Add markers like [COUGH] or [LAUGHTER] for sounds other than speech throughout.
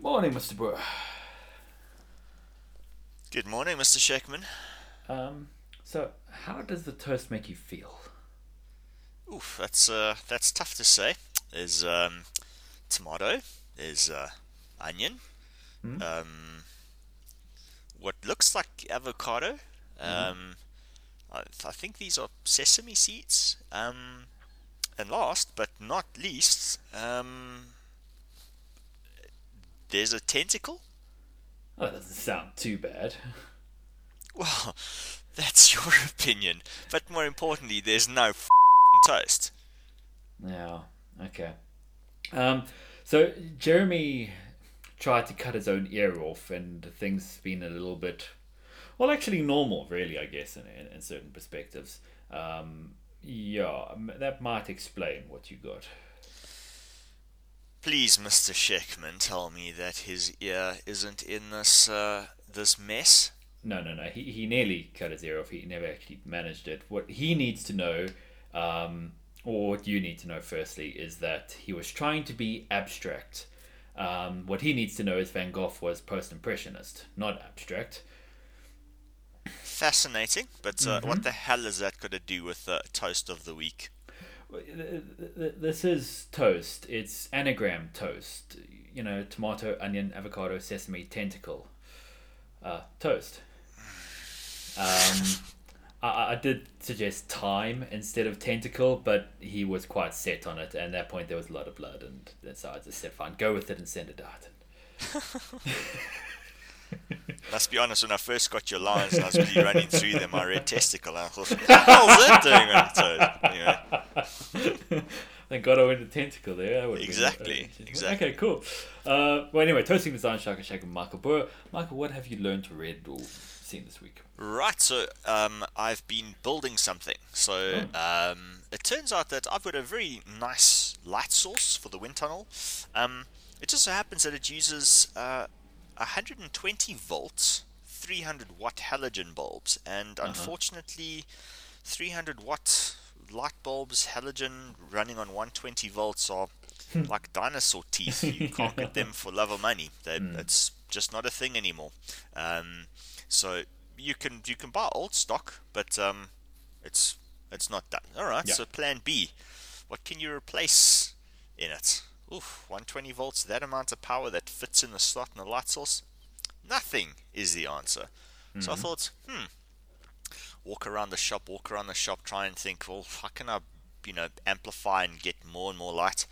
Morning, Mr. Brewer. Good morning, Mr. Sheckman. Um, so, how does the toast make you feel? Oof, that's uh, that's tough to say. There's um, tomato. There's uh, onion. Hmm? Um, what looks like avocado. Mm-hmm. Um, I, I think these are sesame seeds. Um, and last but not least, um, there's a tentacle. Oh, that doesn't sound too bad. [LAUGHS] Well, that's your opinion. But more importantly, there's no toast. Yeah, okay. Um, so, Jeremy tried to cut his own ear off, and things been a little bit, well, actually normal, really, I guess, in, in, in certain perspectives. Um, yeah, that might explain what you got. Please, Mr. Sheckman, tell me that his ear isn't in this uh, this mess. No, no, no. He, he nearly cut his ear off. He never actually managed it. What he needs to know, um, or what you need to know firstly, is that he was trying to be abstract. Um, what he needs to know is Van Gogh was post impressionist, not abstract. Fascinating, but uh, what the hell is that got to do with the toast of the week? This is toast. It's anagram toast. You know, tomato, onion, avocado, sesame, tentacle. Uh, toast. Um, I, I did suggest time instead of tentacle, but he was quite set on it. And at that point, there was a lot of blood, and so I just said, "Fine, go with it and send it out." [LAUGHS] [LAUGHS] Let's be honest, when I first got your lines and I was busy running through them, I read testicle and I thought, what the hell's that doing on the toast? Anyway, Thank God I went to tentacle there. Been- Exactly, uh, exactly. Okay, cool. Uh, well, anyway, toasting design, Shaka Shaka, Michael Burr. Michael, what have you learned, to read, or seen this week? Right, so um, I've been building something. So um, it turns out that I've got a very nice light source for the wind tunnel. Um, it just so happens that it uses uh, 120 volts, 300 watt halogen bulbs, and unfortunately, 300 watt light bulbs, halogen running on 120 volts are like dinosaur teeth. You [LAUGHS] can't get them for love or money. They, It's just not a thing anymore. Um, so you can you can buy old stock, but um, it's it's not done. All right. Yeah. So plan B, what can you replace in it? Oof, 120 volts, that amount of power that fits in the slot in the light source. Nothing is the answer. So I mm-hmm. thought, hmm, walk around the shop, walk around the shop, try and think, well, how can I, you know, amplify and get more and more light?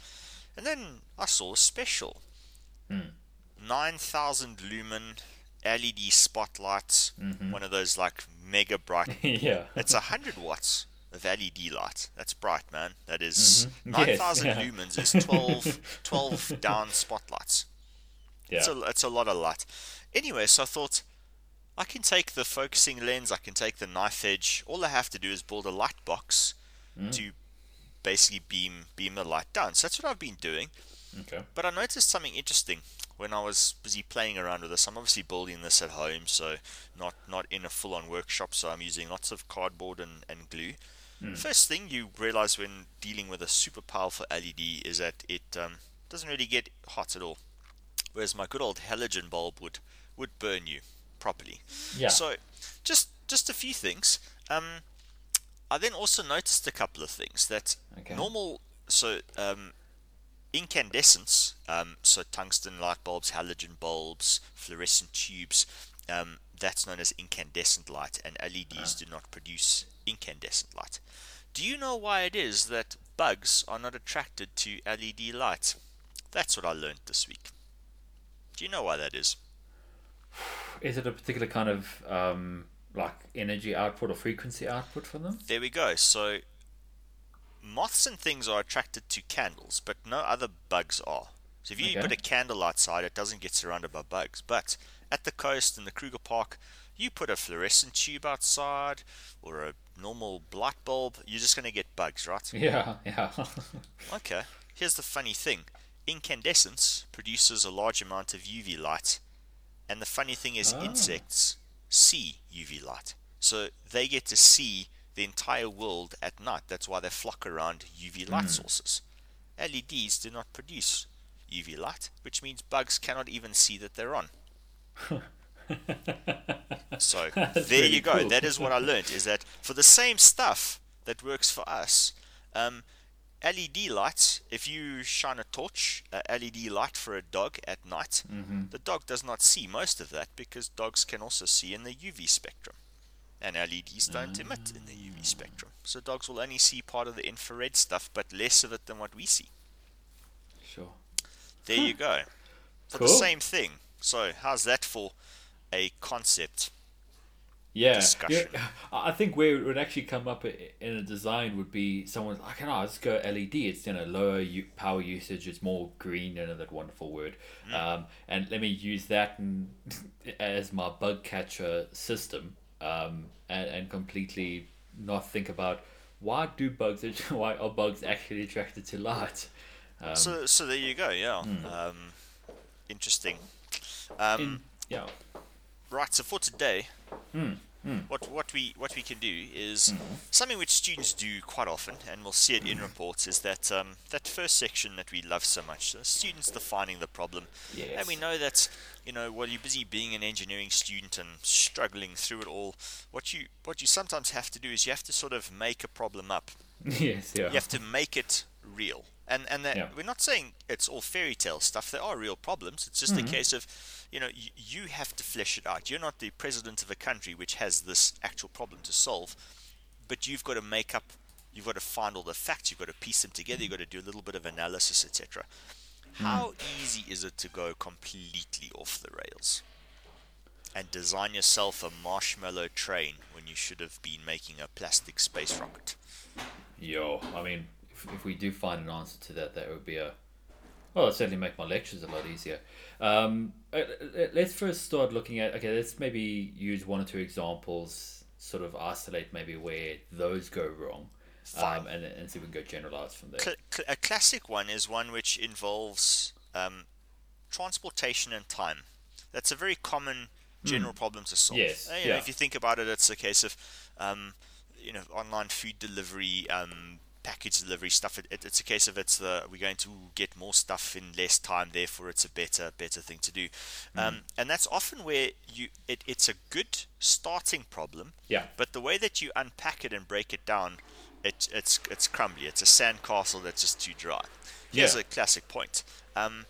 And then I saw a special. Hmm. 9,000 lumen LED spotlights, mm-hmm. one of those like mega bright. [LAUGHS] yeah. it's 100 watts of LED light. That's bright, man. That is Mhm. Yes, 9,000 yeah. lumens is 12, [LAUGHS] 12 down spotlights. Yeah. It's a, it's a lot of light. Anyway, so I thought I can take the focusing lens, I can take the knife edge. All I have to do is build a light box Mm. to basically beam beam the light down. So that's what I've been doing. okay. But I noticed something interesting when I was busy playing around with this. I'm obviously building this at home, so not not in a full-on workshop. So I'm using lots of cardboard and, and glue. First thing you realize when dealing with a super powerful LED is that it um, doesn't really get hot at all, whereas my good old halogen bulb would would burn you properly. Yeah. So just just a few things. Um, I then also noticed a couple of things that Okay. normal so um, incandescence, um, so tungsten light bulbs, halogen bulbs, fluorescent tubes, um, that's known as incandescent light, and LEDs do not produce incandescent light. Do you know why it is that bugs are not attracted to LED light? That's what I learned this week. Do you know why that is? Is it a particular kind of um, like energy output or frequency output for them? There we go. So, moths and things are attracted to candles, but no other bugs are. So, if you Okay. put a candle outside, it doesn't get surrounded by bugs. But at the coast in the Kruger Park, you put a fluorescent tube outside or a normal light bulb, you're just going to get bugs, right? [LAUGHS] Yeah, yeah. [LAUGHS] Okay. Here's the funny thing incandescence produces a large amount of UV light, and the funny thing is, Ah. insects see UV light. So they get to see the entire world at night. That's why they flock around UV light sources. LEDs do not produce UV light, which means bugs cannot even see that they're on. [LAUGHS] [LAUGHS] so [LAUGHS] there you go. cool. That is what I learned. Is that for the same stuff that works for us, um, LED lights. If you shine a torch, a LED light for a dog at night, Mm-hmm. the dog does not see most of that because dogs can also see in the UV spectrum, and LEDs don't emit in the UV spectrum. So dogs will only see part of the infrared stuff, but less of it than what we see. Sure. There you go. For Cool. the same thing. So how's that for a concept? Yeah. discussion. yeah. [LAUGHS] I think where it would actually come up in a design would be someone like, "Oh, let's go LED. It's you know lower u- power usage. It's more green. You know that wonderful word. Mm. Um, and let me use that and, [LAUGHS] as my bug catcher system. Um, and, and completely not think about why do bugs [LAUGHS] why are bugs actually attracted to light. Um, So so there you go. Yeah. Um, interesting. Um, in, yeah. Right. So for today, Hmm, what what we what we can do is something which students do quite often, and we'll see it in reports, is that um, that first section that we love so much, the students defining the problem, yes. and we know that you know while you're busy being an engineering student and struggling through it all, what you what you sometimes have to do is you have to sort of make a problem up [LAUGHS] yes. Yeah. you have to make it real. And and that Yeah. we're not saying it's all fairy tale stuff. There are real problems. It's just a mm-hmm. case of, you know, you, you have to flesh it out. You're not the president of a country which has this actual problem to solve, but you've got to make up. You've got to find all the facts. You've got to piece them together. You've got to do a little bit of analysis, etc. Hmm. How easy is it to go completely off the rails? And design yourself a marshmallow train when you should have been making a plastic space rocket. Yo, I mean, if, if we do find an answer to that, that would be a. Well, it'd certainly make my lectures a lot easier. Um, uh, let's first start looking at. Okay, let's maybe use one or two examples, sort of isolate maybe where those go wrong, um, and, and see if we can go generalize from there. Cl- cl- a classic one is one which involves um, transportation and time. That's a very common general problem to solve. Hmm. Yes, Uh, you know, yeah. if you think about it, it's a case of um, you know online food delivery, um, package delivery stuff. It, it, it's a case of it's the we're going to get more stuff in less time, therefore it's a better better thing to do. Hmm. Um, and that's often where you it, it's a good starting problem. Yeah. But the way that you unpack it and break it down, it, it's it's crumbly. It's a sandcastle that's just too dry. Here's Yeah. a classic point. Um,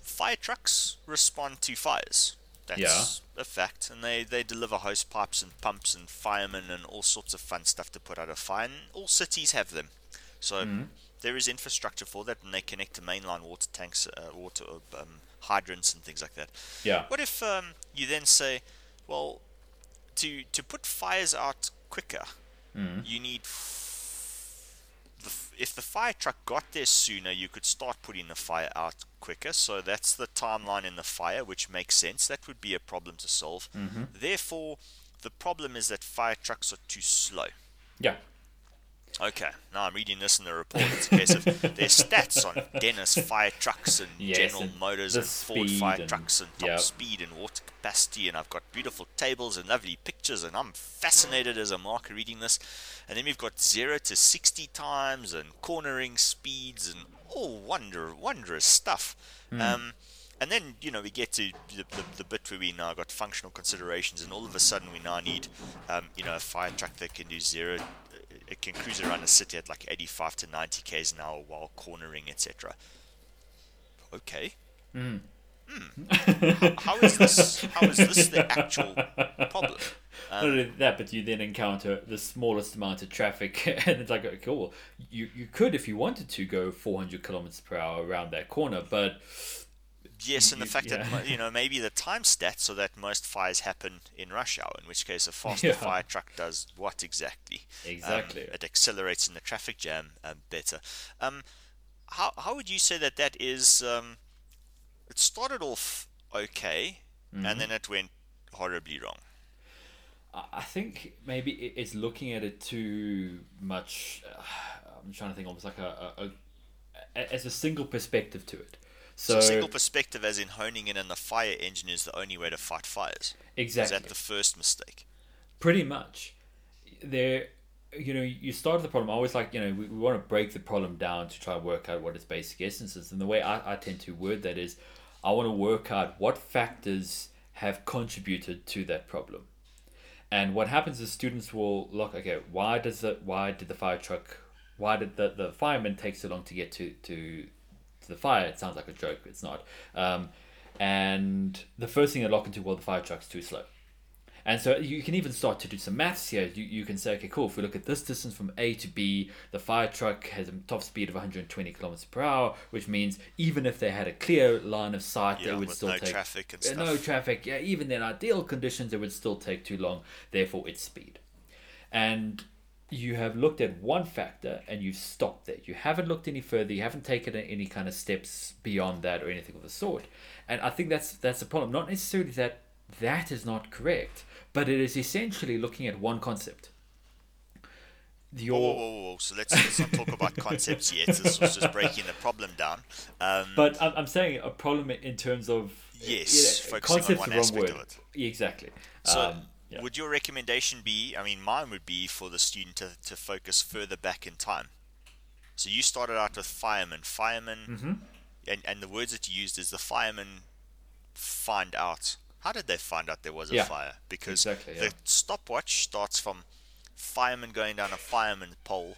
fire trucks respond to fires. That's a fact, and they, they deliver hose pipes and pumps and firemen and all sorts of fun stuff to put out a fire. And all cities have them, so there is infrastructure for that, and they connect to mainline water tanks, uh, water um, hydrants, and things like that. Yeah. What if um, you then say, well, to to put fires out quicker, you need. The, if the fire truck got there sooner, you could start putting the fire out quicker. So that's the timeline in the fire, which makes sense. That would be a problem to solve. Mm-hmm. Therefore, the problem is that fire trucks are too slow. Yeah. Okay, now I'm reading this in the report. It's a case of there's stats on Dennis fire trucks and Yes, General and Motors and Ford fire and- trucks and top yep. speed and water capacity, and I've got beautiful tables and lovely pictures, and I'm fascinated as a marker reading this. And then we've got zero to sixty times and cornering speeds and all wonder wondrous stuff. Hmm. Um, and then you know we get to the, the, the bit where we now got functional considerations, and all of a sudden we now need um, you know a fire truck that can do zero. It can cruise around a city at like 85 to 90 k's an hour while cornering, etc. Okay. Hmm. Hmm. how is this? How is this the actual problem? Not only that, but you then encounter the smallest amount of traffic, [LAUGHS] and it's like, okay, cool. You you could, if you wanted to, go 400 kilometers per hour around that corner, but Yes, and the fact that yeah. mo- you know maybe the time stats so that most fires happen in rush hour, in which case a faster Yeah. fire truck does what exactly? Um, Exactly. it accelerates in the traffic jam um, better. Um, how how would you say that that is? Um, it started off okay, Mm-hmm. and then it went horribly wrong. I I think maybe it's looking at it too much. Uh, I'm trying to think almost like a, a, a as a single perspective to it. So, So, single perspective, as in honing in on the fire engine, is the only way to fight fires. Exactly. Is that the first mistake? pretty much. There, you know, you start the problem. I always like, you know, we, we want to break the problem down to try and work out what its basic essence is. And the way I, I tend to word that is I want to work out what factors have contributed to that problem. And what happens is students will look, okay, why does the why did the fire truck why did the, the fireman take so long to get to, to to the fire? It sounds like a joke, it's not. Um, and the first thing they lock into, well, the fire truck's too slow. And so you can even start to do some maths here. You, you can say, okay, cool. If we look at this distance from A to B, the fire truck has a top speed of 120 kilometers per hour, which means even if they had a clear line of sight, Yeah, they would still no take traffic and uh, stuff. no traffic. Yeah, even in ideal conditions, it would still take too long. Therefore, its speed. And you have looked at one factor and you've stopped there. You haven't looked any further. You haven't taken any kind of steps beyond that or anything of the sort. And I think that's that's the problem. Not necessarily that that is not correct, but it is essentially looking at one concept. Your Whoa, whoa, whoa. So let's, let's not talk about concepts yet. This was just breaking the problem down. Um, But I'm, I'm saying a problem in terms of Yes, you know, focusing on concept's one the wrong aspect word. of it. Exactly. So, um, yeah. would your recommendation be? I mean, mine would be for the student to, to focus further back in time. So you started out with fireman, fireman, Mm-hmm. and and the words that you used is the fireman find out. How did they find out there was a Yeah, fire? Because exactly, the yeah. stopwatch starts from fireman going down a fireman pole,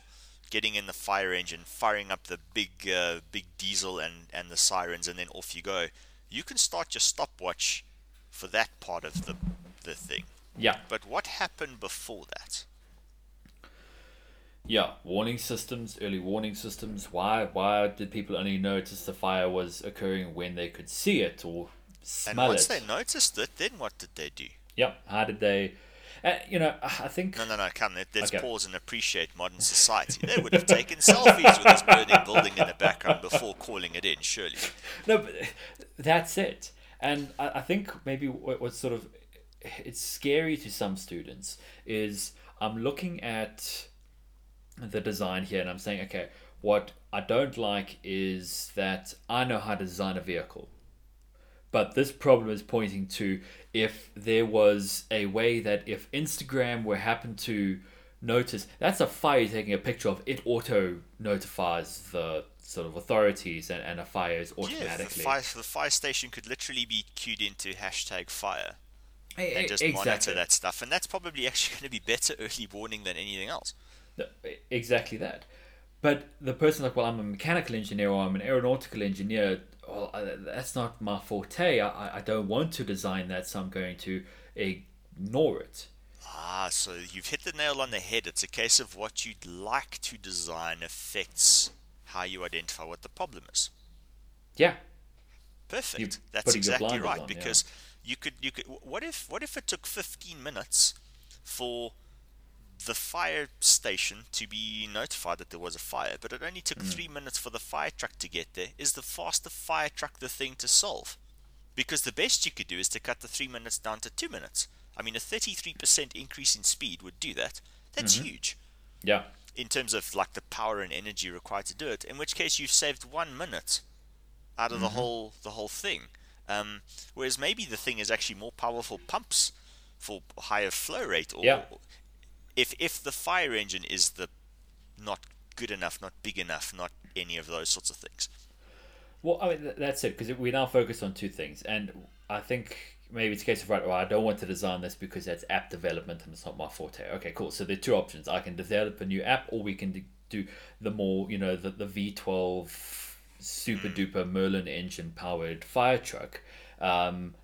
getting in the fire engine, firing up the big uh, big diesel and and the sirens, and then off you go. You can start your stopwatch for that part of the the thing. Yeah. But what happened before that? Yeah, warning systems, early warning systems. Why why did people only notice the fire was occurring when they could see it or smell it? And once it? they noticed it, then what did they do? Yeah, how did they? Uh, you know, I think No, no, no, come. let- Let's Okay. pause and appreciate modern society. They would have taken selfies with this burning building in the background before calling it in, surely. no, but that's it. And I, I think maybe what, what's sort of it's scary to some students is I'm looking at the design here and I'm saying, okay, what I don't like is that I know how to design a vehicle. But this problem is pointing to if there was a way that if Instagram were happen to notice that's a fire you're taking a picture of, it auto notifies the sort of authorities and, and a fire is Yeah, the automatically. fire, the fire station could literally be queued into hashtag fire and just monitor that stuff. And that's probably actually [LAUGHS] going to be better early warning than anything else. Exactly that. But the person like, well, I'm a mechanical engineer or I'm an aeronautical engineer. Well, that's not my forte. I, I- don't want to design that, so I'm going to ignore it. Ah, so you've hit the nail on the head. It's a case of what you'd like to design affects how you identify what the problem is. Yeah, Perfect. You're That's exactly right on, yeah. You could you could what if what if it took 15 minutes for the fire station to be notified that there was a fire, but it only took Mm. 3 minutes for the fire truck to get there. Is the faster fire truck the thing to solve? Because the best you could do is to cut the 3 minutes down to 2 minutes. I mean a 33% increase in speed would do that. That's Mm-hmm. huge yeah, in terms of like the power and energy required to do it. In which case you've saved one minute out of Mm-hmm. the whole the whole thing. Um, whereas maybe the thing is actually more powerful pumps for higher flow rate, or Yeah. if if the fire engine is the not good enough, not big enough, not any of those sorts of things. Well, I mean, that's it because we now focus on two things, and I think maybe it's a case of right. Well, I don't want to design this because that's app development and it's not my forte. Okay, cool. So there are two options. I can develop a new app, or we can do the more, you know, the the V twelve super duper Merlin engine powered fire truck. Um,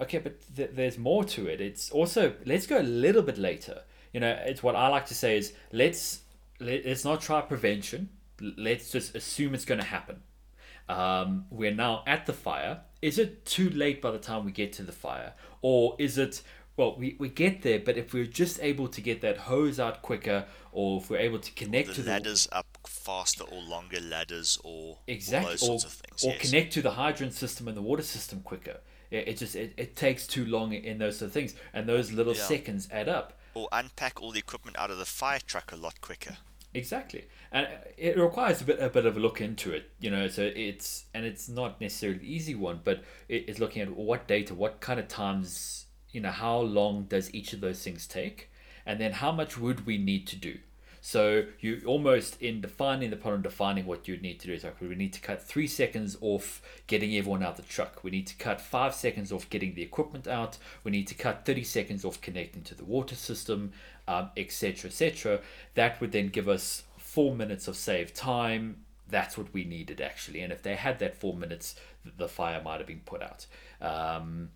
okay, but th- there's more to it. It's also let's go a little bit later. You know, it's what I like to say is let's let, let's not try prevention. Let's just assume it's going to happen. Um, we're now at the fire. Is it too late by the time we get to the fire? Or is it, well, we, we get there, but if we're just able to get that hose out quicker, or if we're able to connect to The ladders up faster, or longer ladders, or all exactly, those or, sorts of things. or yes. connect to the hydrant system and the water system quicker. It, it just, it, it takes too long in those sort of things, and those little Yeah. seconds add up. or unpack all the equipment out of the fire truck a lot quicker. Exactly, and it requires a bit a bit of a look into it, you know. So it's and it's not necessarily the easy one, but it, it's looking at what data, what kind of times, you know, how long does each of those things take, and then how much would we need to do. So you almost in defining the problem, defining what you need to do is like we need to cut three seconds off getting everyone out of the truck. We need to cut five seconds off getting the equipment out. We need to cut thirty seconds off connecting to the water system, etc., um, etc. Et that would then give us four minutes of saved time. That's what we needed actually. And if they had that four minutes, the fire might have been put out. Um,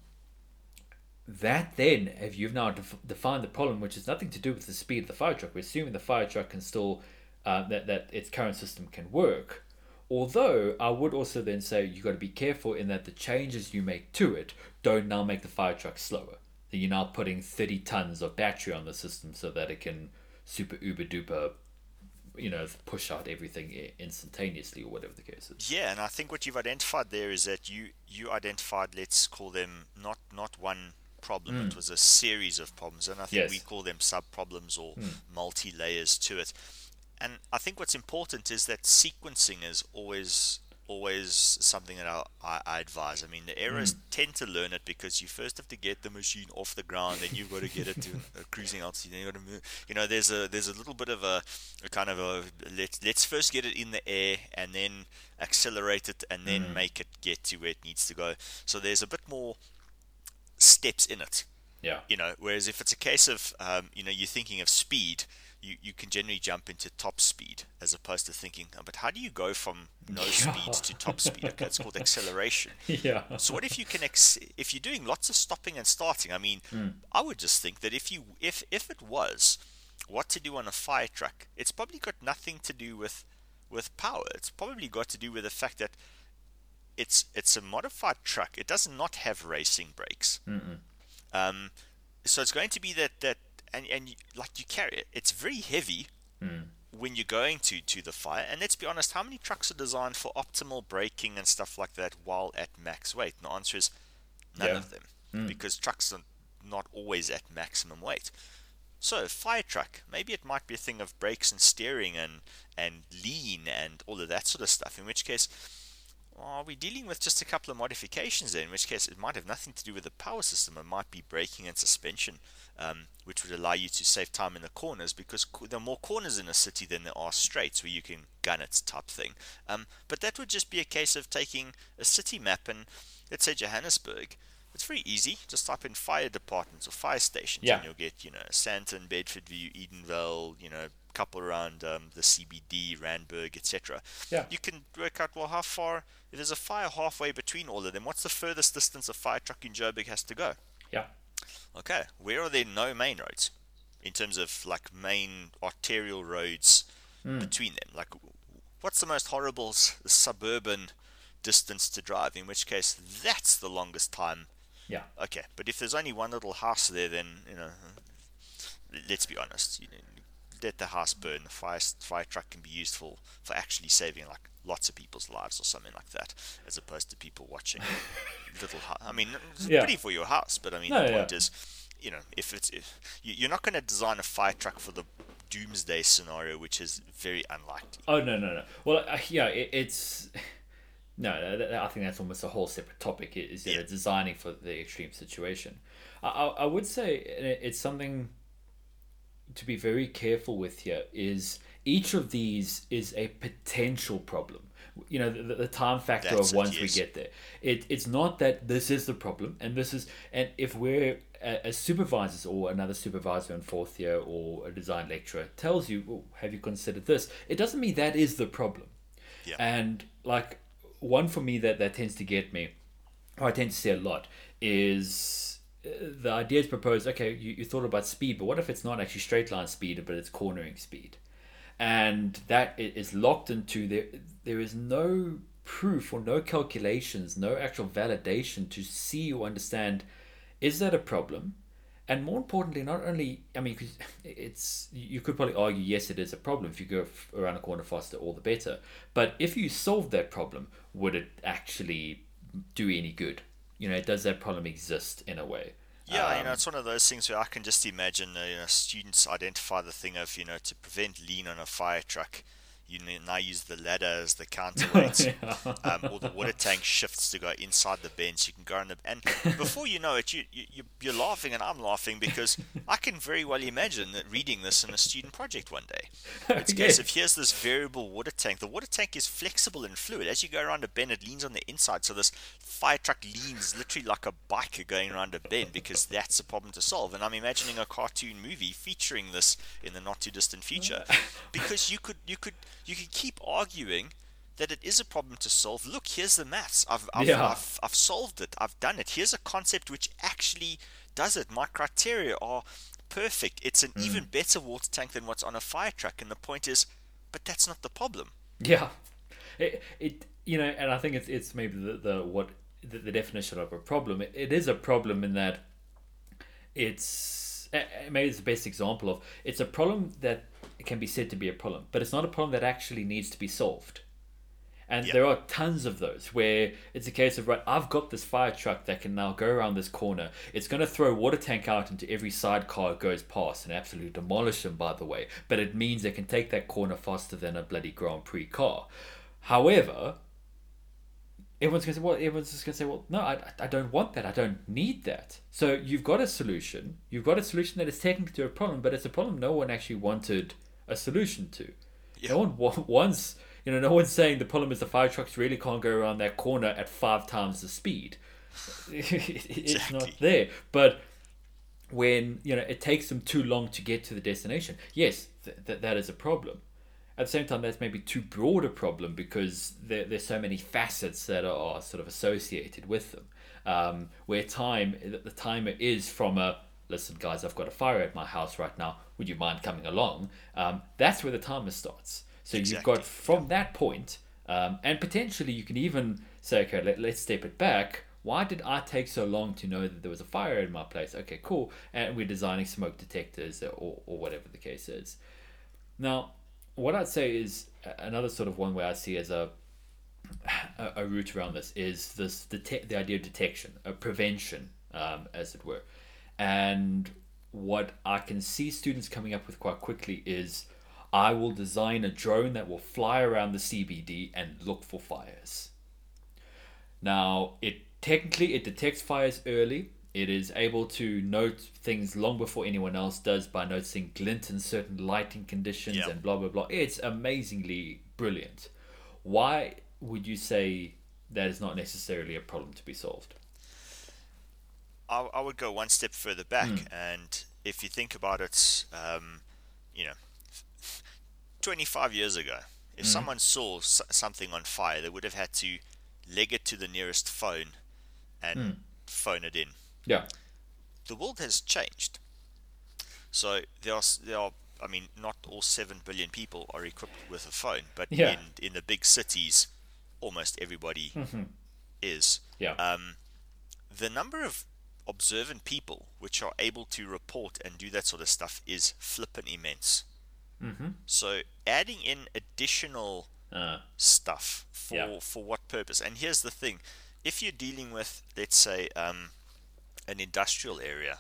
that then, if you've now def- defined the problem, which has nothing to do with the speed of the fire truck, we're assuming the fire truck can still, uh, that, that its current system can work. Although I would also then say you've got to be careful in that the changes you make to it don't now make the fire truck slower. That you're now putting 30 tons of battery on the system so that it can super uber duper you know push out everything instantaneously or whatever the case is yeah and i think what you've identified there is that you you identified let's call them not not one problem mm. it was a series of problems and i think yes. we call them sub problems or mm. multi layers to it and i think what's important is that sequencing is always always something that I, I, I advise. I mean, the errors mm. tend to learn it because you first have to get the machine off the ground, then you've got to get it to [LAUGHS] a cruising altitude. Then you got to move. You know, there's a there's a little bit of a, a, kind of a let's let's first get it in the air and then accelerate it and then mm. make it get to where it needs to go. So there's a bit more steps in it. Yeah. You know, whereas if it's a case of um, you know you're thinking of speed you, you can generally jump into top speed as opposed to thinking, oh, but how do you go from no [LAUGHS] speed to top speed? Okay, it's called acceleration. [LAUGHS] Yeah. So what if you can, ex- if you're doing lots of stopping and starting? I mean, mm. I would just think that if you, if if it was what to do on a fire truck, it's probably got nothing to do with with power. It's probably got to do with the fact that it's it's a modified truck. It does not have racing brakes. Um, so it's going to be that that and and you, like you carry it. It's very heavy mm. when you're going to to the fire. And let's be honest, how many trucks are designed for optimal braking and stuff like that while at max weight? And the answer is none yeah. of them, mm. because trucks are not always at maximum weight. So fire truck, maybe it might be a thing of brakes and steering and and lean and all of that sort of stuff. In which case are we dealing with just a couple of modifications there? In which case, it might have nothing to do with the power system. It might be braking and suspension, um, which would allow you to save time in the corners because there are more corners in a city than there are straights where you can gun it type thing. Um, but that would just be a case of taking a city map and, let's say, Johannesburg. It's very easy. Just type in fire departments or fire stations, yeah. and you'll get, you know, Sandton, Bedfordview, Edenvale, you know, couple around um, the CBD, Randburg, etc. Yeah. You can work out well how far if there's a fire halfway between all of them. What's the furthest distance a fire truck in Joburg has to go? Yeah. Okay. Where are there no main roads in terms of like main arterial roads mm. between them? Like, what's the most horrible s- suburban distance to drive? In which case, that's the longest time. Yeah. Okay. But if there's only one little house there, then you know. Let's be honest. You let the house burn. The fire fire truck can be useful for actually saving like lots of people's lives or something like that, as opposed to people watching [LAUGHS] little. I mean, it's yeah. pretty for your house, but I mean, no, the point yeah. is, you know, if it's if, you're not going to design a fire truck for the doomsday scenario, which is very unlikely. Oh no no no. Well, uh, yeah, it, it's. No, I think that's almost a whole separate topic. Is yeah. designing for the extreme situation. I, I would say it's something to be very careful with here is each of these is a potential problem. You know, the, the time factor That's of once it, yes. we get there. It, it's not that this is the problem, and this is, and if we're as supervisors or another supervisor in fourth year or a design lecturer tells you, well, have you considered this? It doesn't mean that is the problem. Yeah. And like one for me that, that tends to get me, or I tend to see a lot, is the idea is proposed okay you, you thought about speed but what if it's not actually straight line speed but it's cornering speed? And that is locked into there there is no proof or no calculations no actual validation to see or understand is that a problem? And more importantly not only i mean [LAUGHS] it's you could probably argue yes it is a problem if you go around a corner faster all the better. But if you solve that problem would it actually do any good you know, does that problem exist in a way? Yeah, um, you know, um, it's one of those things where I can just imagine, uh, you know, students identify the thing of, you know, to prevent lean on a fire truck, you now use the ladder as the [LAUGHS] counterweight, yeah. um, or the water tank shifts to go inside the bench. You can go on the and before you know it, you, you you're laughing and I'm laughing because I can very well imagine that reading this in a student project one day. [LAUGHS] It's case of here's this variable water tank. The water tank is flexible and fluid. As you go around a bend, it leans on the inside. So this fire truck leans literally like a biker going around a bend because that's a problem to solve. And I'm imagining a cartoon movie featuring this in the not too distant future [LAUGHS] because you could you could you can keep arguing that it is a problem to solve. Look, here's the maths. I've I've, Yeah. I've I've solved it. I've done it. Here's a concept which actually does it. My criteria are perfect. It's an hmm. even better water tank than what's on a fire truck. And the point is, but that's not the problem. Yeah, it, it you know, and I think it's it's maybe the, the what the, the definition of a problem. It, it is a problem in that it's maybe it's the best example of it's a problem that can be said to be a problem, but it's not a problem that actually needs to be solved. And Yeah. there are tons of those where it's a case of right, I've got this fire truck that can now go around this corner. It's going to throw a water tank out into every sidecar it goes past and absolutely demolish them, by the way. But it means it can take that corner faster than a bloody Grand Prix car. However, everyone's going to say, well, everyone's just going to say, well, no, I, I don't want that. I don't need that. So you've got a solution. You've got a solution that is technically to a problem, but it's a problem no one actually wanted a solution to. No one [LAUGHS] wa- wants, you know, no one's saying the problem is the fire trucks really can't go around that corner at five times the speed. [LAUGHS] it's not there. But when, you know, it takes them too long to get to the destination, yes, th- th- that is a problem. At the same time, that's maybe too broad a problem because there, there's so many facets that are sort of associated with them. Um, where time, the timer is from a listen, guys, I've got a fire at my house right now. Would you mind coming along? Um, that's where the timer starts. So you've got from that point, um, and potentially you can even say, okay, let, let's step it back. Why did I take so long to know that there was a fire in my place? Okay, cool. And we're designing smoke detectors or, or whatever the case is. Now, what I'd say is another sort of one way I see as a a, a route around this is this detect the idea of detection, a prevention, um, as it were. And what I can see students coming up with quite quickly is I will design a drone that will fly around the CBD and look for fires. Now, it technically it detects fires early. It is able to note things long before anyone else does by noticing glint in certain lighting conditions Yeah. and blah blah blah. It's amazingly brilliant. Why would you say that is not necessarily a problem to be solved? I, I would go one step further back, and if you think about it, um, you know, 25 years ago, if someone saw s- something on fire, they would have had to leg it to the nearest phone and phone it in. Yeah. The world has changed. So there are, there are, I mean, not all 7 billion people are equipped with a phone, but Yeah. in, in the big cities, almost everybody is. Yeah. Um, the number of observant people which are able to report and do that sort of stuff is flippin' immense. mm-hmm. So adding in additional Uh, stuff for Yeah. for what purpose? And here's the thing: if you're dealing with, let's say, um, an industrial area,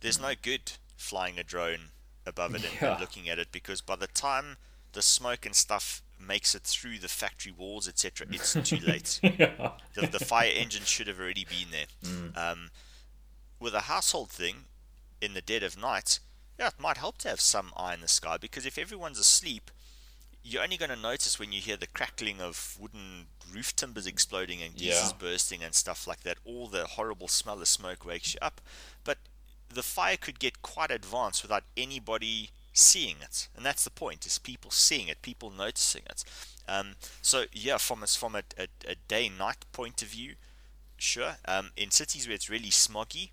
there's no good flying a drone above it and, and [LAUGHS] looking at it because by the time the smoke and stuff makes it through the factory walls, etc., it's too late [LAUGHS] yeah. the, the fire engine should have already been there. Um, with a household thing, in the dead of night, yeah, it might help to have some eye in the sky because if everyone's asleep, you're only going to notice when you hear the crackling of wooden roof timbers exploding and geysers Yeah. bursting and stuff like that. All the horrible smell of smoke wakes you up. But the fire could get quite advanced without anybody seeing it, and that's the point: is people seeing it, people noticing it. Um, so yeah, from a, from a, a, a day-night point of view, sure. Um, in cities where it's really smoggy,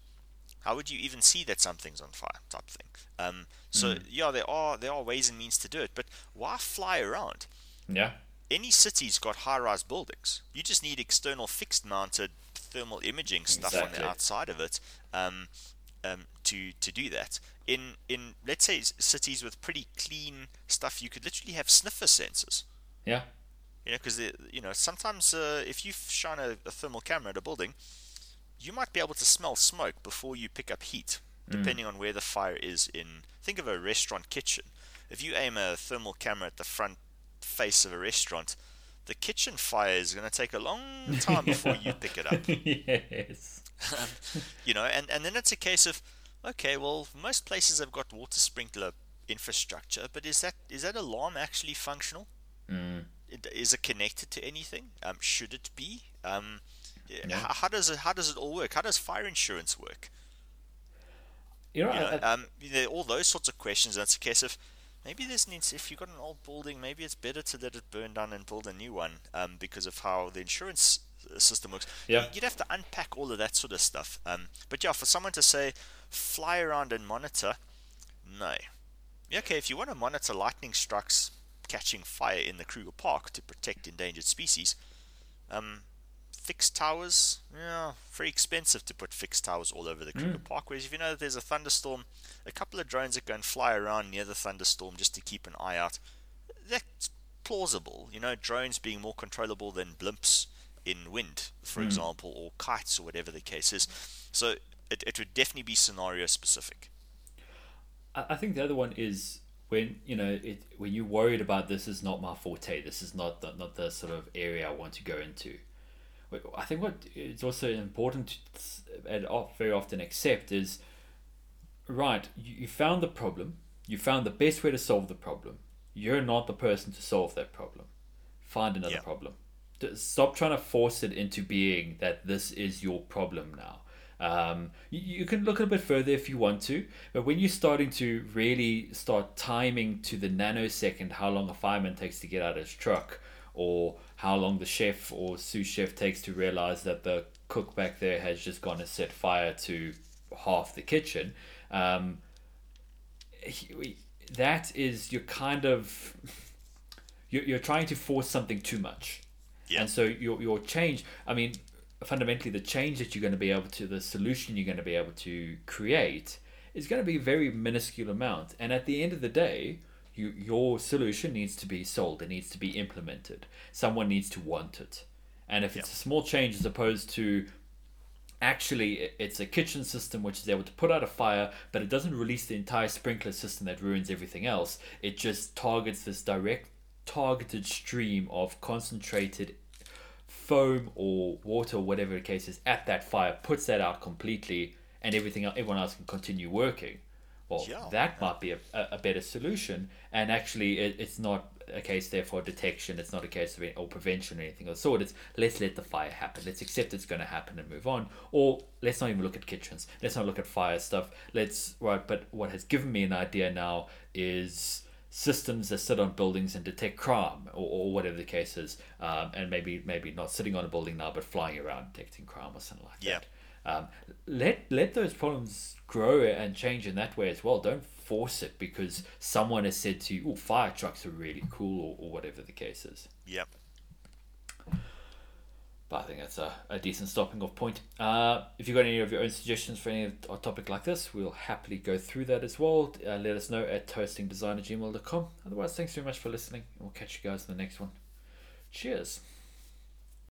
how would you even see that something's on fire type thing. Um, so yeah there are there are ways and means to do it but why fly around? Yeah. any city's got high-rise buildings. You just need external fixed mounted thermal imaging stuff on the outside of it um, um, to to do that. In in let's say cities with pretty clean stuff you could literally have sniffer sensors. Yeah. you know because you know sometimes uh, if you shine a, a thermal camera at a building you might be able to smell smoke before you pick up heat depending on where the fire is in think of a restaurant kitchen if you aim a thermal camera at the front face of a restaurant, the kitchen fire is going to take a long [LAUGHS] time before you pick it up. [LAUGHS] yes. [LAUGHS] you know, and, and then it's a case of, okay, well, most places have got water sprinkler infrastructure, but is that is that alarm actually functional? Mm. Is it connected to anything? Um, should it be? Um, Yeah. how, how does it how does it all work? How does fire insurance work? You know, You know, I- I- um, you know, all those sorts of questions. And it's a case of maybe there's needs if you've got an old building, maybe it's better to let it burn down and build a new one. Um, because of how the insurance uh, system works. Yeah. You'd have to unpack all of that sort of stuff. Um, but yeah, for someone to say fly around and monitor, no. Okay, if you want to monitor lightning strikes catching fire in the Kruger Park to protect endangered species, um, fixed towers, yeah, very expensive to put fixed towers all over the hmm. Kruger Park. Whereas if you know that there's a thunderstorm, a couple of drones that go and fly around near the thunderstorm just to keep an eye out, that's plausible. You know, drones being more controllable than blimps in wind, for hmm. example, or kites or whatever the case is. So it, it would definitely be scenario specific. I I think the other one is when you know it when you're worried about this is not my forte. This is not the, not the sort of area I want to go into. I think what it's also important to and very often accept is right. You, you found the problem. You found the best way to solve the problem. You're not the person to solve that problem. Find another Yeah. problem. Stop trying to force it into being that this is your problem now. Um, you, you can look a bit further if you want to, but when you're starting to really start timing to the nanosecond how long a fireman takes to get out of his truck, or how long the chef or sous chef takes to realize that the cook back there has just gone and set fire to half the kitchen, um, that is you're kind of you're, you're trying to force something too much. Yeah. And so your your change, I mean, fundamentally the change that you're going to be able to, the solution you're going to be able to create is going to be a very minuscule amount. And at the end of the day, you, your solution needs to be sold. It needs to be implemented. Someone needs to want it. And if it's a small change as opposed to actually it's a kitchen system which is able to put out a fire but it doesn't release the entire sprinkler system that ruins everything else it just targets this direct targeted stream of concentrated foam or water or whatever the case is at that fire puts that out completely and everything everyone else can continue working well Yeah. that might be a, a, a better solution. And actually it, it's not a case there for detection. It's not a case of it, or prevention or anything of the sort. It's let's let the fire happen. Let's accept it's going to happen and move on. Or let's not even look at kitchens. Let's not look at fire stuff. Let's right but what has given me an idea now is systems that sit on buildings and detect crime or, or whatever the case is. Um, and maybe maybe not sitting on a building now but flying around detecting crime or something like Yeah. that um, let let those problems grow and change in that way as well don't force it because someone has said to you oh fire trucks are really cool or, or whatever the case is Yep. but I think that's a, a decent stopping off point. Uh, if you've got any of your own suggestions for any a topic like this, we'll happily go through that as well. Uh, let us know at toastingdesign at gmail.com. Otherwise, thanks very much for listening, and we'll catch you guys in the next one. Cheers.